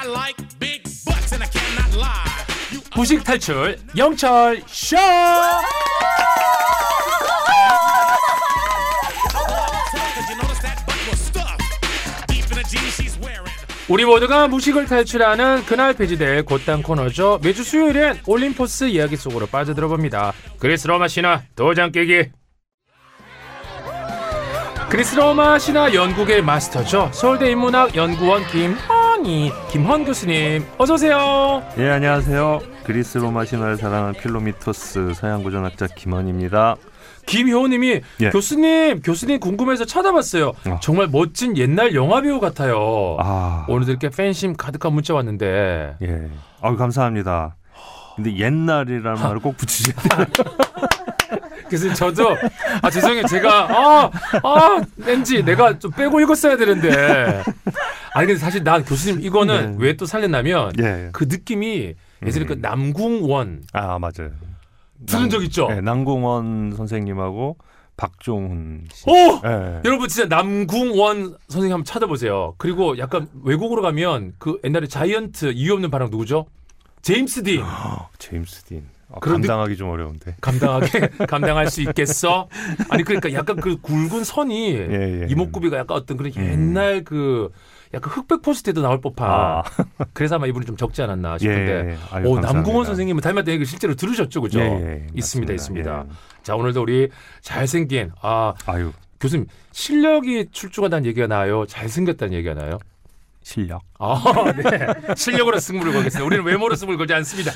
I like big butts and I cannot lie. You 무식 탈출 영철 쇼. 우리 모두가 무식을 탈출하는 그날 폐지될 곧단 코너죠. 매주 수요일엔 올림포스 이야기 속으로 빠져들어 봅니다. 그리스 로마 신화 도장 깨기. 그리스 로마 신화 연구의 마스터죠. 서울대 인문학 연구원 김 헌이 김헌 교수님 어서 오세요. 예 안녕하세요. 그리스 로마 신화를 사랑하는 필로미토스 서양고전학자 김원입니다. 김효님이 예. 교수님 교수님 궁금해서 찾아봤어요. 어. 정말 멋진 옛날 영화 배우 같아요. 아 오늘도 이렇게 팬심 가득한 문자 왔는데 예. 아 감사합니다. 근데 옛날이라는 말을 꼭 붙이셔야 돼요. 그래서 저도 아 죄송해요 제가 아아 왠지 내가 좀 빼고 읽었어야 되는데 아니 근데 사실 난 교수님 이거는 네. 왜또 살렸냐면 예. 그 느낌이 예전에 그 음. 남궁원 아 맞아요. 들은 적 있죠? 네, 남궁원 선생님하고 박종훈 씨. 오 예. 여러분 진짜 남궁원 선생님 한번 찾아보세요. 그리고 약간 외국으로 가면 그 옛날에 자이언트 이유 없는 바람 누구죠? 제임스 딘 아, 제임스 딘. 아, 감당하기 좀 어려운데. 감당하게 감당할 수 있겠어? 아니 그러니까 약간 그 굵은 선이 예, 예. 이목구비가 약간 어떤 그런 음. 옛날 그 약간 흑백 포스트에도 나올 법한 아, 그래서 아마 이분이 좀 적지 않았나 예. 싶은데 예. 아유, 오 감사합니다. 남궁원 선생님은 닮았다는 얘기 실제로 들으셨죠 그죠? 예, 예, 있습니다 맞습니다. 있습니다 예. 자 오늘도 우리 잘생긴 아 아유 교수님 실력이 출중하다는 얘기가 나요 잘생겼다는 얘기가 나요 실력. 아, 네. 실력으로 승부를 걸겠습니다. 우리는 외모로 승부를 걸지 않습니다.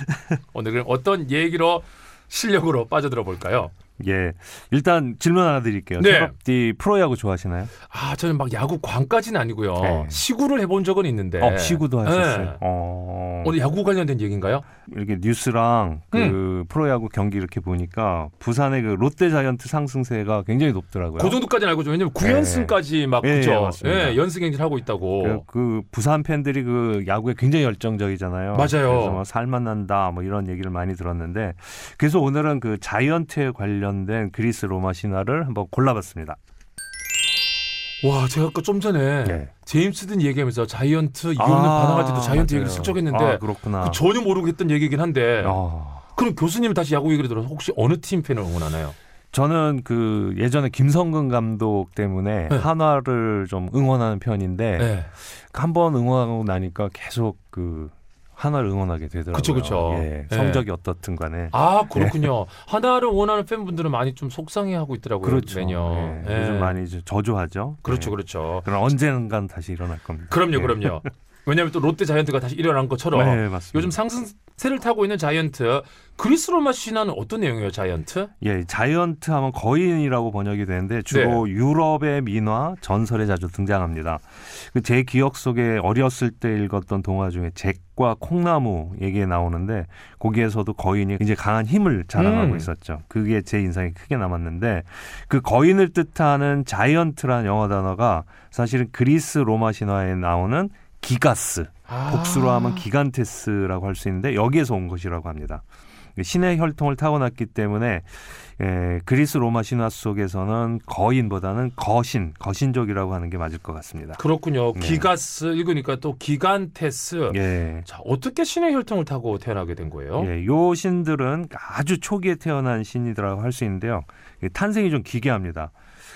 오늘은 어떤 얘기로 실력으로 빠져들어 볼까요? 예. 일단 질문 하나 드릴게요. 네. 최갑디 프로야구 좋아하시나요? 아, 저는 막 야구 광까지는 아니고요. 네. 시구를 해본 적은 있는데. 어, 시구도 하셨어요. 네. 어. 오늘 야구 관련된 얘기인가요? 이렇게 뉴스랑 그 음. 프로야구 경기 이렇게 보니까 부산의 그 롯데 자이언트 상승세가 굉장히 높더라고요. 그 정도까지는 알고 죠 왜냐면 9연승까지 막 예, 그죠? 예, 맞습니다. 예, 연승 행진을 하고 있다고. 그, 그 부산 팬들이 그 야구에 굉장히 열정적이잖아요. 맞아요. 그래서 뭐 살만 난다 뭐 이런 얘기를 많이 들었는데 그래서 오늘은 그 자이언트에 관련 된 그리스 로마 신화를 한번 골라봤습니다. 와, 제가 아까 좀 전에 예. 제임스 든 얘기하면서 자이언트 이없는 반항할 때도 자이언트 얘기를 슬쩍 했는데 아, 그렇구나. 그 전혀 모르고 했던 얘기긴 한데. 어. 그럼 교수님 다시 야구 얘기를 들어서 혹시 어느 팀 팬을 응원하나요? 저는 그 예전에 김성근 감독 때문에 네. 한화를 좀 응원하는 편인데 네. 한번 응원하고 나니까 계속 그 한화를 응원하게 되더라고요. 그쵸, 그쵸. 예, 예. 성적이 어떻든 간에. 아 그렇군요. 하나를 원하는 팬분들은 많이 좀 속상해하고 있더라고요. 그렇죠. 매년. 예, 예. 요즘 많이 저조하죠. 그렇죠, 예. 그렇죠. 그럼 언젠간 다시 일어날 겁니다. 그럼요, 예. 그럼요. 왜냐하면 또 롯데 자이언트가 다시 일어난 것처럼 네, 맞습니다. 요즘 상승 세를 타고 있는 자이언트 그리스 로마 신화는 어떤 내용이에요, 자이언트? 예, 자이언트 하면 거인이라고 번역이 되는데 주로 네. 유럽의 민화 전설에 자주 등장합니다. 그제 기억 속에 어렸을 때 읽었던 동화 중에 잭과 콩나무 얘기에 나오는데 거기에서도 거인이 굉장히 강한 힘을 자랑하고 음. 있었죠. 그게 제 인상에 크게 남았는데 그 거인을 뜻하는 자이언트란 영어 단어가 사실은 그리스 로마 신화에 나오는 기가스 아. 복수로 하면 기간테스라고 할 수 있는데 여기에서 온 것이라고 합니다. 신의 혈통을 타고났기 때문에 에, 그리스 로마 신화 속에서는 거인보다는 거신, 거신족이라고 하는 게 맞을 것 같습니다. 그렇군요. 네. 기가스 읽으니까 또 기간테스. 예. 자 어떻게 신의 혈통을 타고 태어나게 된 거예요? 예, 요 신들은 아주 초기에 태어난 신이라고 할 수 있는데요. 이 탄생이 좀 기괴합니다.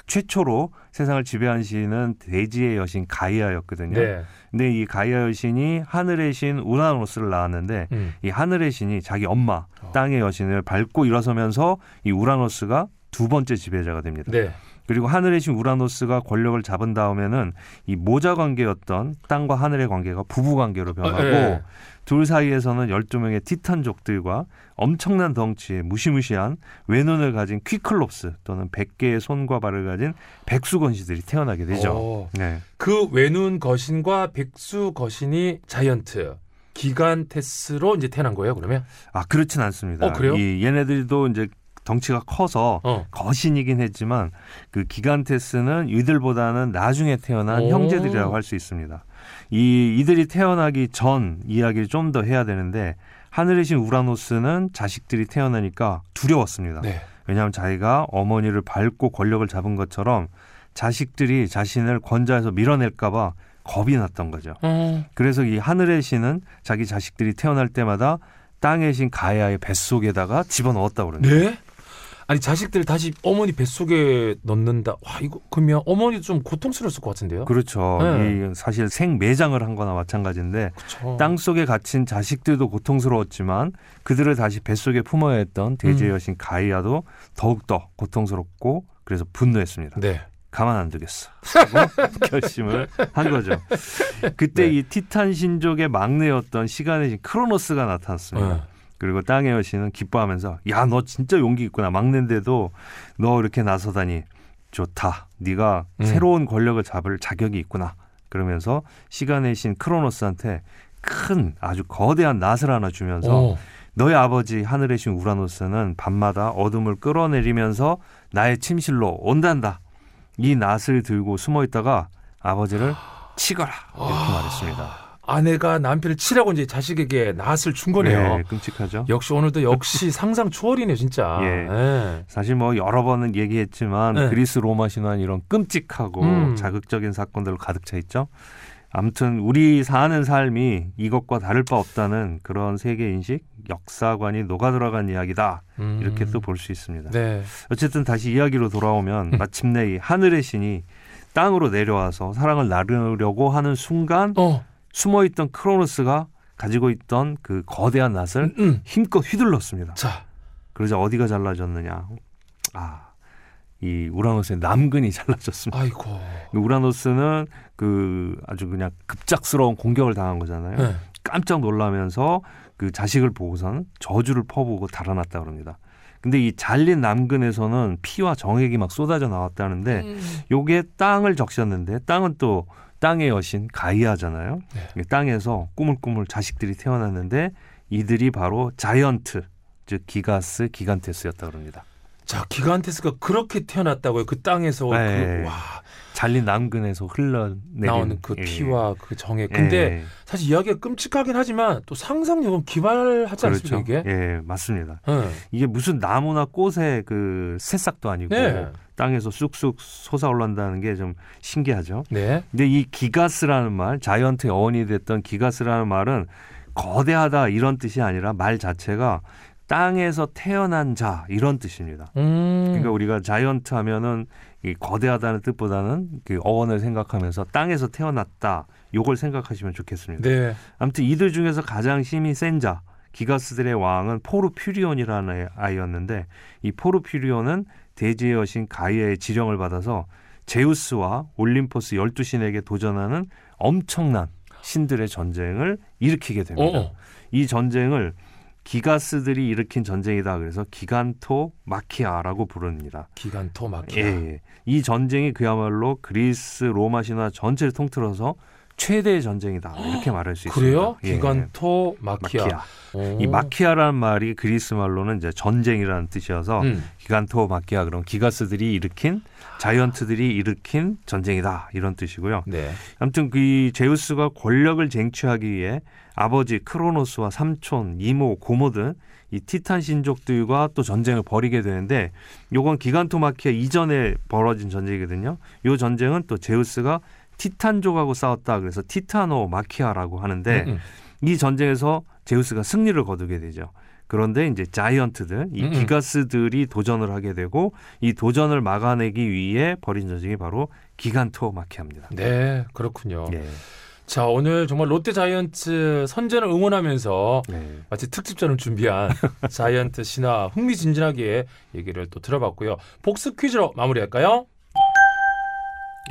최초로 세상을 지배한 신은 대지의 여신 가이아였거든요. 네. 근데 이 가이아 여신이 하늘의 신 우라노스를 낳았는데 음. 이 하늘의 신이 자기 엄마 어. 땅의 여신을 밟고 일어서면서 이 우라노스가 두 번째 지배자가 됩니다. 네. 그리고 하늘의 신 우라노스가 권력을 잡은 다음에는 이 모자 관계였던 땅과 하늘의 관계가 부부 관계로 변하고 어, 예. 둘 사이에서는 12명의 티탄족들과 엄청난 덩치의 무시무시한 외눈을 가진 퀴클롭스 또는 100개의 손과 발을 가진 백수건시들이 태어나게 되죠. 오. 네. 그 외눈 거신과 백수 거신이 자이언트 기간테스로 이제 태어난 거예요. 그러면? 아, 그렇진 않습니다. 어, 그래요? 이 얘네들도 이제 덩치가 커서 어. 거신이긴 했지만 그 기간테스는 이들보다는 나중에 태어난 오. 형제들이라고 할 수 있습니다. 이 이들이 태어나기 전 이야기를 좀 더 해야 되는데 하늘의 신 우라노스는 자식들이 태어나니까 두려웠습니다. 네. 왜냐하면 자기가 어머니를 밟고 권력을 잡은 것처럼 자식들이 자신을 권좌에서 밀어낼까봐 겁이 났던 거죠. 어. 그래서 이 하늘의 신은 자기 자식들이 태어날 때마다 땅의 신 가야의 뱃속에다가 집어넣었다고 그러는데 네? 아니 자식들 다시 어머니 뱃속에 넣는다. 와 이거 그러면 어머니도 좀 고통스러웠을 것 같은데요. 그렇죠. 네. 이 사실 생매장을 한 거나 마찬가지인데 그쵸. 땅 속에 갇힌 자식들도 고통스러웠지만 그들을 다시 뱃속에 품어야 했던 대제 음. 여신 가이아도 더욱더 고통스럽고 그래서 분노했습니다. 네. 가만 안 두겠어. 결심을 한 거죠. 그때 네. 이 티탄 신족의 막내였던 시간의 신 크로노스가 나타났습니다. 어. 그리고 땅의 여신은 기뻐하면서 야 너 진짜 용기 있구나 막내인데도 너 이렇게 나서다니 좋다. 네가 음. 새로운 권력을 잡을 자격이 있구나. 그러면서 시간의 신 크로노스한테 큰 아주 거대한 낫을 하나 주면서 어. 너희 아버지 하늘의 신 우라노스는 밤마다 어둠을 끌어내리면서 나의 침실로 온단다. 이 낫을 들고 숨어 있다가 아버지를 치거라 이렇게 아. 말했습니다. 아내가 남편을 치라고 이제 자식에게 낫을 준 거네요. 네, 끔찍하죠. 역시 오늘도 역시 상상 초월이네 진짜. 예. 예. 사실 뭐 여러 번은 얘기했지만 네. 그리스 로마 신화는 이런 끔찍하고 음. 자극적인 사건들로 가득 차 있죠. 아무튼 우리 사는 삶이 이것과 다를 바 없다는 그런 세계 인식, 역사관이 녹아 들어간 이야기다. 음. 이렇게 또 볼 수 있습니다. 네. 어쨌든 다시 이야기로 돌아오면 음. 마침내 이 하늘의 신이 땅으로 내려와서 사랑을 나누려고 하는 순간 어. 숨어 있던 크로노스가 가지고 있던 그 거대한 낫을 음, 음. 힘껏 휘둘렀습니다. 자. 그러자 어디가 잘라졌느냐? 아, 이 우라노스의 남근이 잘라졌습니다. 아이고. 우라노스는 그 아주 그냥 급작스러운 공격을 당한 거잖아요. 네. 깜짝 놀라면서 그 자식을 보고서는 저주를 퍼부고 달아났다 그럽니다. 근데 이 잘린 남근에서는 피와 정액이 막 쏟아져 나왔다는데 음. 요게 땅을 적셨는데 땅은 또 땅의 여신 가이아잖아요. 네. 땅에서 꾸물꾸물 자식들이 태어났는데 이들이 바로 자이언트 즉 기가스 기간테스였다 그럽니다. 자, 기간테스가 그렇게 태어났다고요. 그 땅에서 네. 그, 와, 잘린 남근에서 흘러내린 나오는 그 예. 피와 그 정액. 근데 예. 사실 이야기가 끔찍하긴 하지만 또 상상력은 기발하지 않습니까 그렇죠. 이게? 예, 맞습니다. 네. 이게 무슨 나무나 꽃의 그 새싹도 아니고 네. 땅에서 쑥쑥 솟아올란다는 게 좀 신기하죠. 네. 근데 이 기가스라는 말, 자이언트의 어원이 됐던 기가스라는 말은 거대하다 이런 뜻이 아니라 말 자체가 땅에서 태어난 자 이런 뜻입니다. 음. 그러니까 우리가 자이언트 하면은 이 거대하다는 뜻보다는 그 어원을 생각하면서 땅에서 태어났다 요걸 생각하시면 좋겠습니다. 네. 아무튼 이들 중에서 가장 힘이 센 자, 기가스들의 왕은 포르퓨리온이라는 아이였는데 이 포르퓨리온은 대지의 여신 가이아의 지령을 받아서 제우스와 올림포스 열두 신에게 도전하는 엄청난 신들의 전쟁을 일으키게 됩니다. 어. 이 전쟁을 기가스들이 일으킨 전쟁이다. 그래서 기간토 마키아라고 부릅니다. 기간토 예, 마키아. 예. 이 전쟁이 그야말로 그리스 로마 신화 전체를 통틀어서 최대의 전쟁이다. 이렇게 말할 수 있습니다. 그래요? 예. 기간토 마키아. 마키아. 오. 이 마키아라는 말이 그리스 말로는 이제 전쟁이라는 뜻이어서 음. 기간토 마키아 그럼 기가스들이 일으킨 자이언트들이 일으킨 전쟁이다 이런 뜻이고요. 네. 아무튼 그 제우스가 권력을 쟁취하기 위해 아버지 크로노스와 삼촌, 이모, 고모 등 이 티탄 신족들과 또 전쟁을 벌이게 되는데 요건 기간토 마키아 이전에 벌어진 전쟁이거든요. 요 전쟁은 또 제우스가 티탄족하고 싸웠다 그래서 티타노 마키아라고 하는데 음, 음. 이 전쟁에서 제우스가 승리를 거두게 되죠. 그런데 이제 자이언트들, 이 음, 음. 기가스들이 도전을 하게 되고 이 도전을 막아내기 위해 벌인 전쟁이 바로 기간토 마키아입니다. 네, 그렇군요. 예. 자, 오늘 정말 롯데 자이언츠 선전을 응원하면서 네. 마치 특집전을 준비한 자이언트 신화 흥미진진하게 얘기를 또 들어봤고요. 복수 퀴즈로 마무리할까요?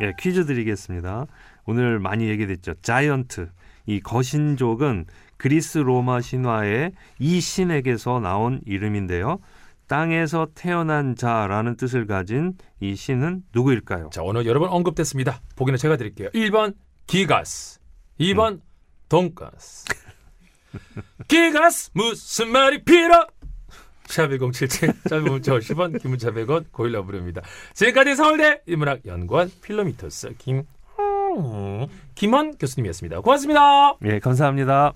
예, 퀴즈 드리겠습니다. 오늘 많이 얘기됐죠. 자이언트. 이 거신족은 그리스 로마 신화의 이 신에게서 나온 이름인데요. 땅에서 태어난 자라는 뜻을 가진 이 신은 누구일까요? 자, 오늘 여러 번 언급됐습니다. 보기는 제가 드릴게요. 1번 기가스, 2번 돈가스. 기가스 무슨 말이 필요? 샵1077, 짧은 문자 50원, 긴 문자 100원, 고일라 부릅니다. 지금까지 서울대 인문학 연구원 필로미터스 김 김원 교수님이었습니다. 고맙습니다. 예, 감사합니다.